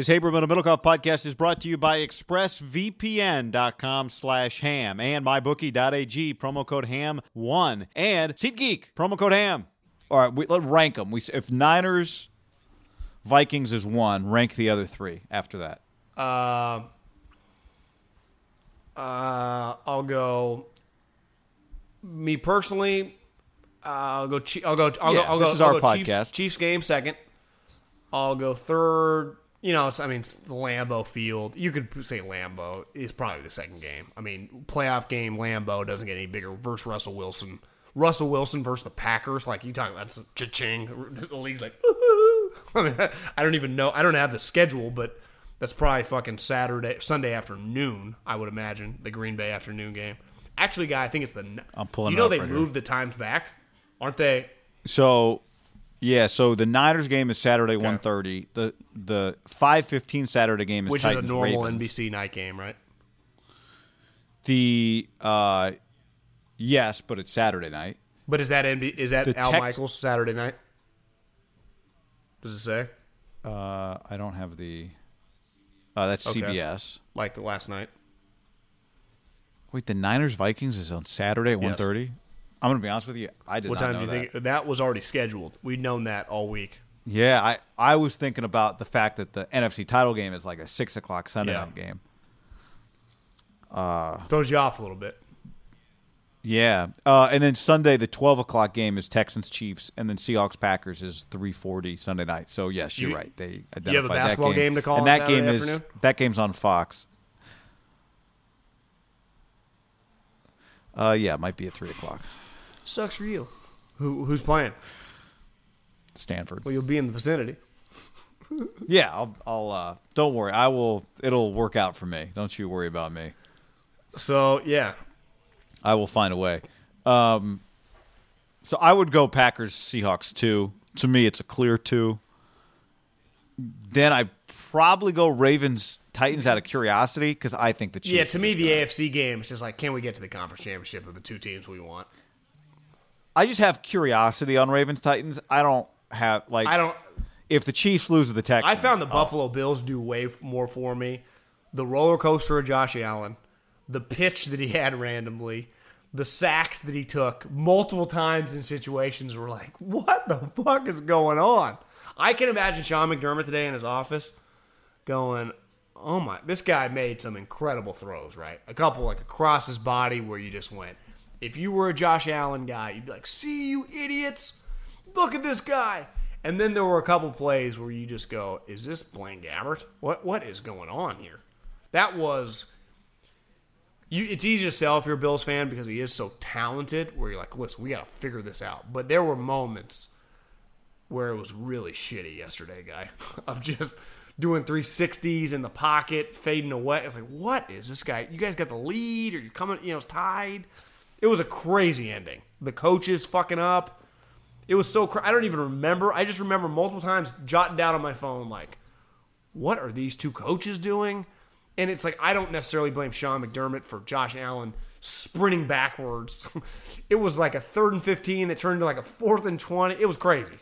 This Habermann and Middlekauff podcast is brought to you by expressvpn.com slash ham and mybookie.ag, promo code ham1, and SeatGeek, promo code ham. All right, we, let's rank them. We, if Niners, Vikings is one, rank the other three after that. Uh, uh, I'll go. Me personally, I'll go. I'll go. I'll Yeah, go. I'll this go. is I'll our go Chiefs, podcast. Chiefs game second. I'll go third. You know, it's, I mean, the Lambeau Field. You could say Lambeau is probably the second game. I mean, playoff game Lambeau doesn't get any bigger versus Russell Wilson. Russell Wilson versus the Packers, like you talking about, cha-ching. The league's like, I mean, I don't even know. I don't have the schedule, but that's probably fucking Saturday, Sunday afternoon. I would imagine the Green Bay afternoon game. Actually, guy, I think it's the. I'm pulling You know they right here. moved the times back, aren't they? So, yeah, so the Niners game is Saturday, 1.30. The the 5.15 Saturday game is Which Titans, is a normal Ravens. NBC night game, right? The, uh, yes, but it's Saturday night. But is that NB, is that The Al Tex- Michaels Saturday night? Does it say Uh, I don't have the, uh, that's Okay. CBS. like last night? Wait, the Niners Vikings is on Saturday at Yes. 1.30? I'm going to be honest with you. I did What not time know do you that. think that was already scheduled? We'd known that all week. Yeah, I, I was thinking about the fact that the NFC title game is like a 6 o'clock Sunday Yeah. night game. Throws you off a little bit. Yeah, uh, and then Sunday the 12 o'clock game is Texans Chiefs, and then Seahawks Packers is 3:40 Sunday night. So yes, you're You- right. They you have a basketball game to call and that game is afternoon? that game's on Fox. Uh, yeah, it might be at three o'clock. Sucks for you. Who who's playing? Stanford. Well, you'll be in the vicinity. Yeah, I'll. I'll. Uh, don't worry. I will. It'll work out for me. Don't you worry about me. So yeah, I will find a way. Um, so I would go Packers Seahawks two. To me, it's a clear two. Then I probably go Ravens Titans out of curiosity because I think the Chiefs. yeah. To me, the gonna- AFC game is just like, can we get to the conference championship of the two teams we want? I just have curiosity on Ravens Titans. I don't have like. I don't. If the Chiefs lose to the Texans, I found the oh, Buffalo Bills do way more for me. The roller coaster of Josh Allen, the pitch that he had randomly, the sacks that he took multiple times in situations were like, what the fuck is going on? I can imagine Sean McDermott today in his office going, oh my, this guy made some incredible throws, right? A couple like across his body where you just went, if you were a Josh Allen guy, you'd be like, see you idiots, look at this guy. And then there were a couple plays where you just go, is this Blaine Gabbert? What what is going on here? That was you it's easy to sell if you're a Bills fan because he is so talented where you're like, listen, we gotta figure this out. But there were moments where it was really shitty yesterday, guy. of just doing 360s in the pocket, fading away. It's like, what is this guy? You guys got the lead, or you're coming, you know, it's tied. It was a crazy ending. The coaches fucking up. It was so. Cr- I don't even remember. I just remember multiple times jotting down on my phone like, "What are these two coaches doing?" And it's like I don't necessarily blame Sean McDermott for Josh Allen sprinting backwards. it was like a third and fifteen that turned into like a fourth and twenty. It was crazy.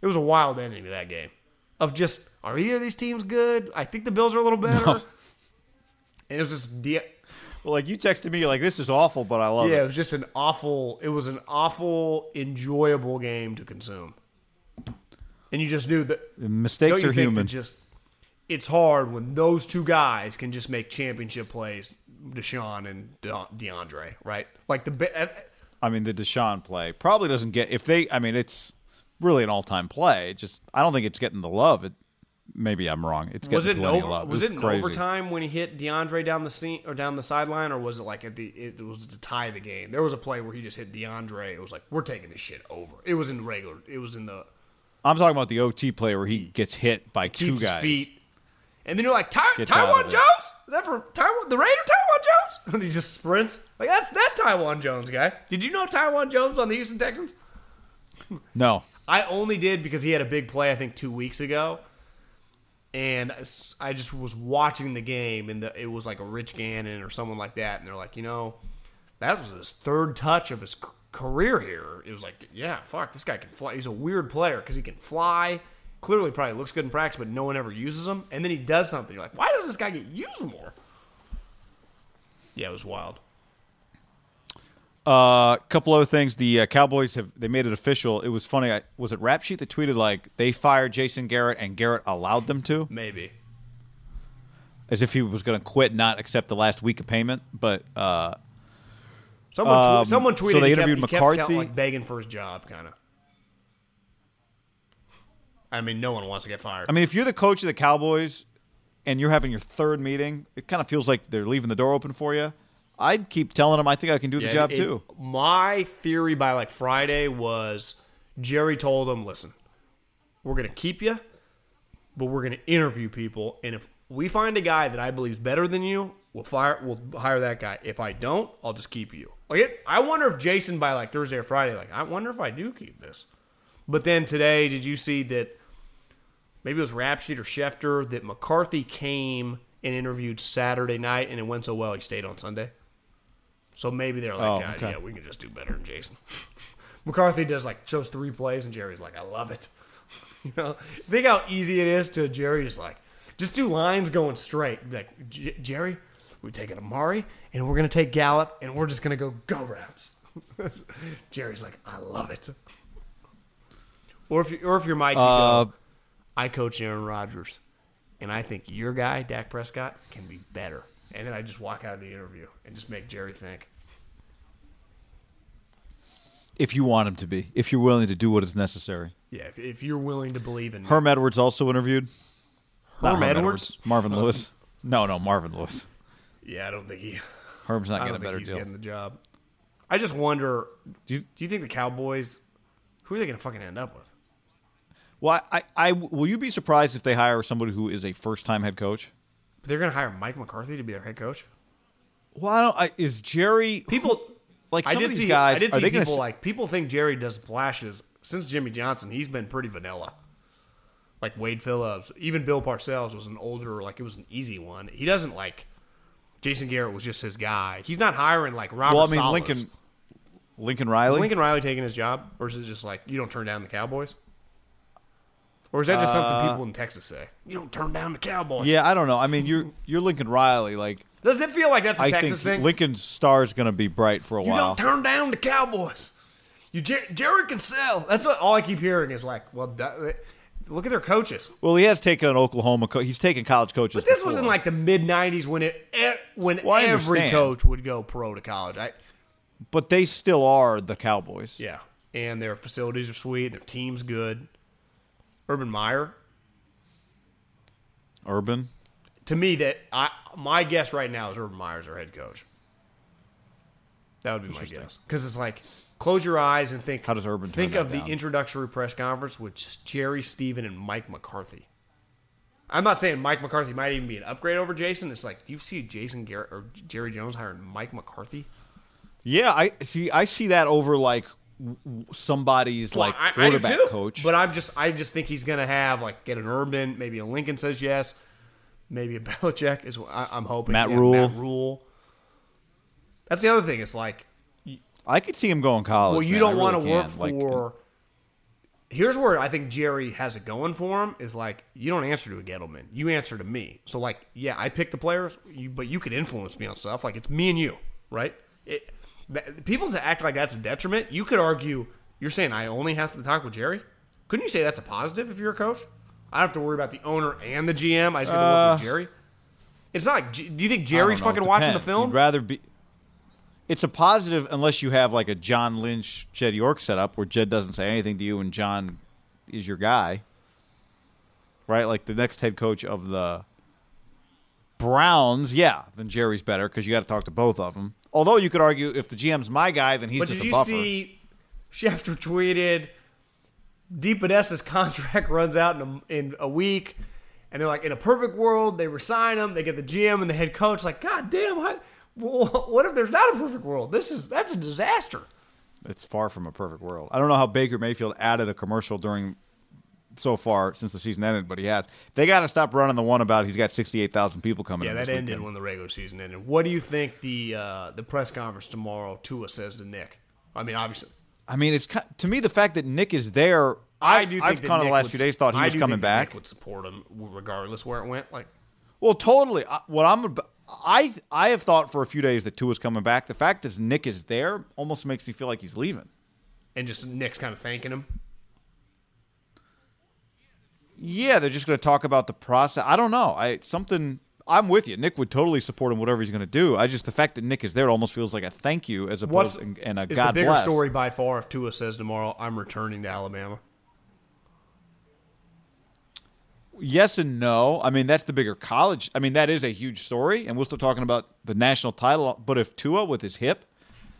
It was a wild ending to that game. Of just are either of these teams good? I think the Bills are a little better. And it was just Well, like you texted me, you're like, this is awful, but I love yeah, it it. was just an awful. It was an awful, enjoyable game to consume. And you just knew that Mistakes are human. Just it's hard when those two guys can just make championship plays, Deshaun and De- DeAndre, right? Like the I mean, the Deshaun play probably doesn't get if they. I mean, it's really an all-time play. It just I don't think it's getting the love. It maybe I'm wrong. It's was it getting in plenty of over, was it in crazy. overtime when he hit DeAndre down the scene or down the sideline, or was it like at the it was to tie the game? There was a play where he just hit DeAndre. It was like we're taking this shit over. It was in regular. It was in the I'm talking about the OT play where he gets hit by two guys. feet. And then you're like, Ty- Taiwan Jones? it. Is that for Taiwan, the Raider Taiwan Jones? And he just sprints. Like, that's that Taiwan Jones guy. Did you know Taiwan Jones on the Houston Texans? No, I only did because he had a big play, I think, two weeks ago. And I just was watching the game, and the, it was like a Rich Gannon or someone like that. And they're like, you know, that was his third touch of his career here. It was like, yeah, fuck, this guy can fly. He's a weird player because he can fly. Clearly, probably looks good in practice, but no one ever uses him. And then he does something. You're like, why does this guy get used more? Yeah, it was wild. A uh, couple other things. The uh, Cowboys have they made it official. It was funny. I, was it Rap Sheet that tweeted like they fired Jason Garrett and Garrett allowed them to, Maybe. as if he was going to quit, not accept the last week of payment. But uh, Someone, twe- Um, someone so tweeted they he kept, interviewed kept McCarthy? like begging for his job, kind of. I mean, no one wants to get fired. I mean, if you're the coach of the Cowboys and you're having your third meeting, it kind of feels like they're leaving the door open for you. I'd keep telling him I think I can do the Yeah, job it- too. My theory by like Friday was Jerry told him, "Listen, we're going to keep you, but we're going to interview people, and if we find a guy that I believe is better than you, we'll fire, we'll hire that guy. If I don't, I'll just keep you." Like, it, I wonder if Jason by like Thursday or Friday, like, I wonder if I do keep this. But then today, did you see that? Maybe it was Rapsheet or Schefter that McCarthy came and interviewed Saturday night, and it went so well he stayed on Sunday. So maybe they're like, Oh, okay. yeah, we can just do better than Jason. McCarthy does like shows three plays, and Jerry's like, I love it. you know, think how easy it is to Jerry just like just do lines going straight. Like "J- Jerry, we're taking Amari, and we're gonna take Gallup, and we're just gonna go go routes. Jerry's like, I love it. Or if you, or if you're Mike, you Uh, go, I coach Aaron Rodgers, and I think your guy Dak Prescott can be better. And then I just walk out of the interview and just make Jerry think. If you want him to be, if you're willing to do what is necessary. Yeah, if, if you're willing to believe in Herm Edwards also interviewed. Not Herm Edwards? Marvin Lewis. No, no, Marvin Lewis. Yeah, I don't think he. Herm's not getting a better he's deal. getting the job. I just wonder. Do you- do you think the Cowboys? Who are they going to fucking end up with? Well, I, I, will you be surprised if they hire somebody who is a first-time head coach? They're going to hire Mike McCarthy to be their head coach. Well, I don't, I, is Jerry People like I some did of these see. guys? I did see they gonna people like people think Jerry does flashes since Jimmy Johnson. He's been pretty vanilla. Like Wade Phillips, even Bill Parcells was an older, like it was an easy one. He doesn't like Jason Garrett was just his guy. He's not hiring like Robert. Well, I mean, Salas. Lincoln, Lincoln Is Riley. Lincoln Riley taking his job, or is it just like you don't turn down the Cowboys? Or is that just something people in Texas say? You don't turn down the Cowboys. Uh, Yeah, I don't know. I mean, you're you're Lincoln Riley. Like, Doesn't it feel like that's a I Texas think thing? Lincoln's star is going to be bright for a while. you while. don't turn down the Cowboys. You Jer- Jerry can sell. That's what all I keep hearing is like, well, duh, look at their coaches. well, he has taken an Oklahoma. Co- he's taken college coaches. But this was in before. like the mid '90s when it e- when Well, I every understand. coach would go pro to college. I, but they still are the Cowboys. yeah, and their facilities are sweet. Their team's good. Urban Meyer, Urban. to me, that I my guess right now is Urban Meyer's our head coach. That would be my guess because it's like close your eyes and think. How does Urban think of down? the introductory press conference with Jerry Steven and Mike McCarthy? I'm not saying Mike McCarthy might even be an upgrade over Jason. It's like, do you see Jason Garrett or Jerry Jones hiring Mike McCarthy? Yeah, I see. I see that over like somebody's Well, like I- I quarterback too. coach. But I'm just I just think he's gonna have like get an Urban, maybe a Lincoln says yes, maybe a Belichick is what I, I'm hoping. Matt Yeah, Rule. Matt Rhule. That's the other thing. It's like I could see him going college. well, you man. don't want to really work can. Like, for. Here's where I think Jerry has it going for him is like you don't answer to a Gettleman, you answer to me. So like, yeah, I pick the players, you, but you can influence me on stuff. Like it's me and you, right? It, that- people to act like that's a detriment. You could argue you're saying I only have to talk with Jerry. Couldn't you say that's a positive if you're a coach? I don't have to worry about the owner and the GM. I just get to work with Jerry. It's not like. Do you think Uh, Jerry's fucking watching the film? You'd rather be. It's a positive unless you have like a John Lynch, Jed York setup where Jed doesn't say anything to you and John is your guy. Right? Like the next head coach of the Browns, yeah, then Jerry's better because you got to talk to both of them. Although you could argue if the GM's my guy, then he's But just did a you buffer. see Schefter tweeted DePodesta's contract runs out in a, in a week, and they're like, in a perfect world, they resign him, they get the GM and the head coach. Like, God damn, I, what if there's not a perfect world? This is that's a disaster. It's far from a perfect world. I don't know how Baker Mayfield added a commercial during so far since the season ended, but he has. They got to stop running the one about he's got sixty eight thousand people coming. Yeah, that ended weekend. when the regular season ended. What do you think the uh, the press conference tomorrow Tua says to Nick? I mean, obviously, I mean, it's to me the fact that Nick is there. I I, do think I've kind of the last would- few days thought he I was do coming think back. Nick would support him regardless where it went. Like, Well, totally. I- What I'm, I I have thought for a few days that Tua's coming back. The fact that Nick is there almost makes me feel like he's leaving. and just Nick's kind of thanking him. Yeah, they're just going to talk about the process. I don't know. I something. I'm with you. Nick would totally support him whatever he's going to do. I just the fact that Nick is there almost feels like a thank you as What's opposed and, and a God the bigger bless. story by far if Tua says tomorrow I'm returning to Alabama? Yes and no. I mean, that's the bigger college. I mean, that is a huge story, and we're still talking about the national title. But if Tua with his hip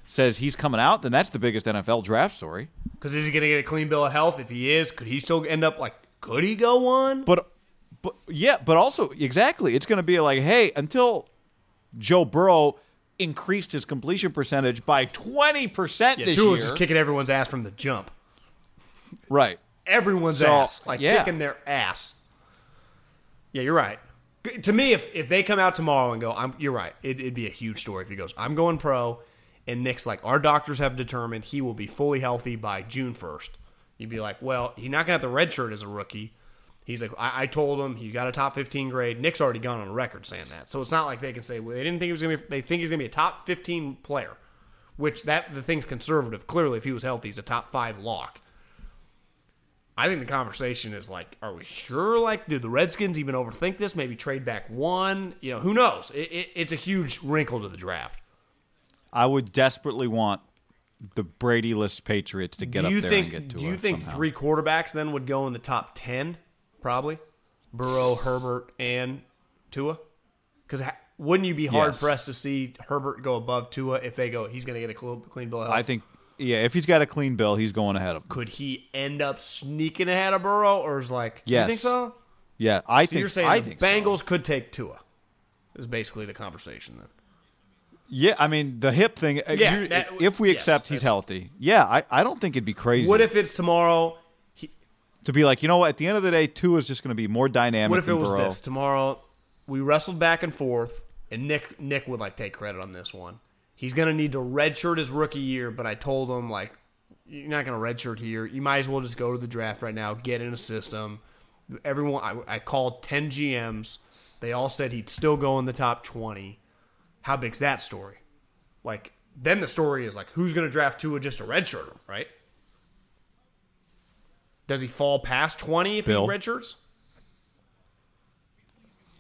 says he's coming out, then that's the biggest NFL draft story. Because is he going to get a clean bill of health? If he is, could he still end up like? Could he go one? But, but yeah, but also exactly, it's going to be like, hey, until Joe Burrow increased his completion percentage by twenty percent yeah, this Tua's year, just kicking everyone's ass from the jump. right? Everyone's So, ass, like yeah. kicking their ass. Yeah, you're right. To me, if if they come out tomorrow and go, I'm, you're right. It, it'd be a huge story if he goes, I'm going pro, and Nick's like, our doctors have determined he will be fully healthy by June 1st. You'd be like, well, he's not gonna have the red shirt as a rookie. He's like, I, I told him he got a top 15 grade. Nick's already gone on record saying that, so it's not like they can say well, they didn't think he was gonna be. They think he's gonna be a top 15 player, which that the thing's conservative. Clearly, if he was healthy, he's a top five lock. I think the conversation is like, are we sure? Like, do the Redskins even overthink this? Maybe trade back one? You know, who knows? It, it, it's a huge wrinkle to the draft. I would desperately want the Brady-less Patriots to get do up you there think? and get to do you think somehow. three quarterbacks then would go in the top ten? Probably, Burrow, Herbert, and Tua. Because ha- wouldn't you be hard Yes. pressed to see Herbert go above Tua if they go? He's going to get a clean, clean bill of health. I think, yeah, if he's got a clean bill, he's going ahead of him. Could he end up sneaking ahead of Burrow, or is like? Yes. You think so? Yeah, I So think. you're saying I the think so. Bengals could take Tua? Is basically the conversation then. Yeah, I mean the hip thing. uh, Yeah, that- if we yes, accept he's healthy, yeah, I, I don't think it'd be crazy. What if it's tomorrow? He, to be like, you know what? At the end of the day, Tua is just going to be more dynamic. what if it was Burrow. this tomorrow? We wrestled back and forth, and Nick Nick would like take credit on this one. He's gonna need to redshirt his rookie year, but I told him like, you're not gonna redshirt here. You might as well just go to the draft right now, get in a system. Everyone, I, I called ten GMs. They all said he'd still go in the top twenty. How big's that story? Like, then the story is like, who's gonna draft Tua just to redshirt him, right? Does he fall past twenty if Bill. he redshirts?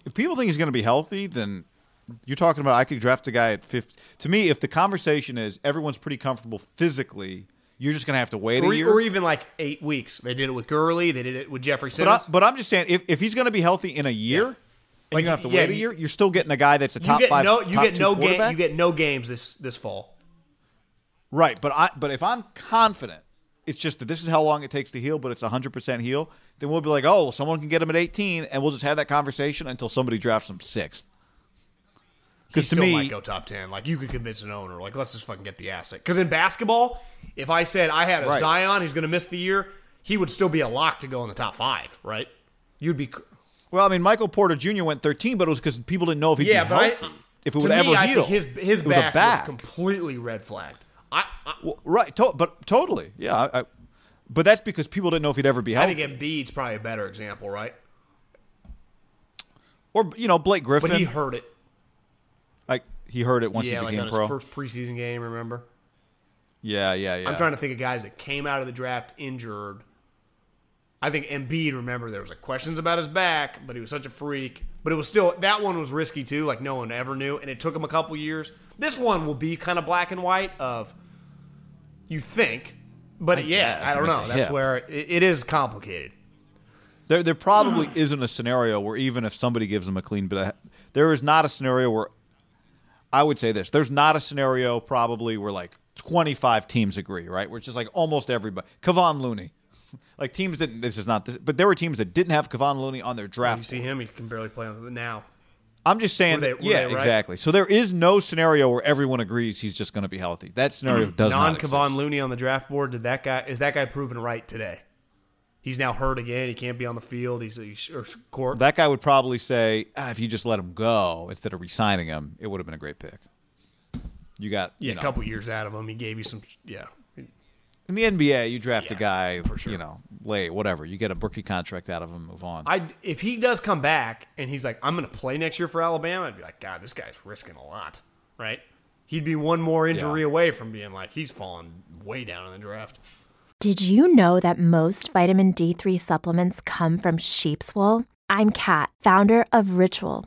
If people think he's going to be healthy, then you're talking about I could draft a guy at 50. To me, if the conversation is everyone's pretty comfortable physically, you're just going to have to wait or, a year. or even like eight weeks. They did it with Gurley. They did it with Jeffrey but, I, Simmons. but I'm just saying, if, if he's going to be healthy in a year, and Like, you have to yeah, wait a year, you're still getting a guy that's a you top get five. no, you get two no game. You get no games this this fall. Right, but I but if I'm confident, it's just that this is how long it takes to heal, but it's 100% heal, then we'll be like, "Oh, someone can get him at 18 and we'll just have that conversation until somebody drafts him 6th." Because to me- might go top ten. Like you could convince an owner, like let's just fucking get the asset. Because in basketball, if I said I had a Right. Zion he's going to miss the year, he would still be a lock to go in the top five, right? You'd be. Well, I mean, Michael Porter Jr. went 13, but it was because people didn't know if he'd Yeah, be but I, healthy. if it would me, ever I heal. his his it was a back, back. was completely red flagged. I, I, Well, right, to- but totally, yeah. I, but that's because people didn't know if he'd ever be healthy. I healthy. think Embiid's probably a better example, right? or you know, Blake Griffin. But he heard it. like he heard it once yeah, he like became on pro. his first preseason game. Remember? yeah, yeah, yeah. I'm trying to think of guys that came out of the draft injured. I think Embiid. Remember, there was like questions about his back, but he was such a freak. But it was still that one was risky too. Like no one ever knew, and it took him a couple years. This one will be kind of black and white. Of you think, but yeah, guess. I don't know. That's hip. where it, it is complicated. There, there probably isn't a scenario where even if somebody gives him a clean of, there is not a scenario where I would say this. There's not a scenario probably where like 25 teams agree, right? Where it's just like almost everybody. Kevon Looney, like teams didn't. This is not this, but there were teams that didn't have Kevon Looney on their draft. You draft. see him; he can barely play on the now. I'm just saying, they- that, yeah, right? exactly. So there is no scenario where everyone agrees he's just going to be healthy. That scenario does Non not Kevon exist. Looney on the draft board. Did that guy is that guy proven right today? He's now hurt again. He can't be on the field. He's, he's or court. That guy would probably say, ah, if you just let him go instead of re-signing him, it would have been a great pick. You got yeah, you know, a couple years out of him. He gave you some. Yeah, in the NBA. You draft a guy, for sure. you know, late, whatever. You get a rookie contract out of him, move on. I if he does come back and he's like, I'm going to play next year for Alabama, I'd be like, God, this guy's risking a lot, right? He'd be one more injury Yeah. away from being like he's falling way down in the draft. Did you know that most vitamin D3 supplements come from sheep's wool? I'm Kat, founder of Ritual.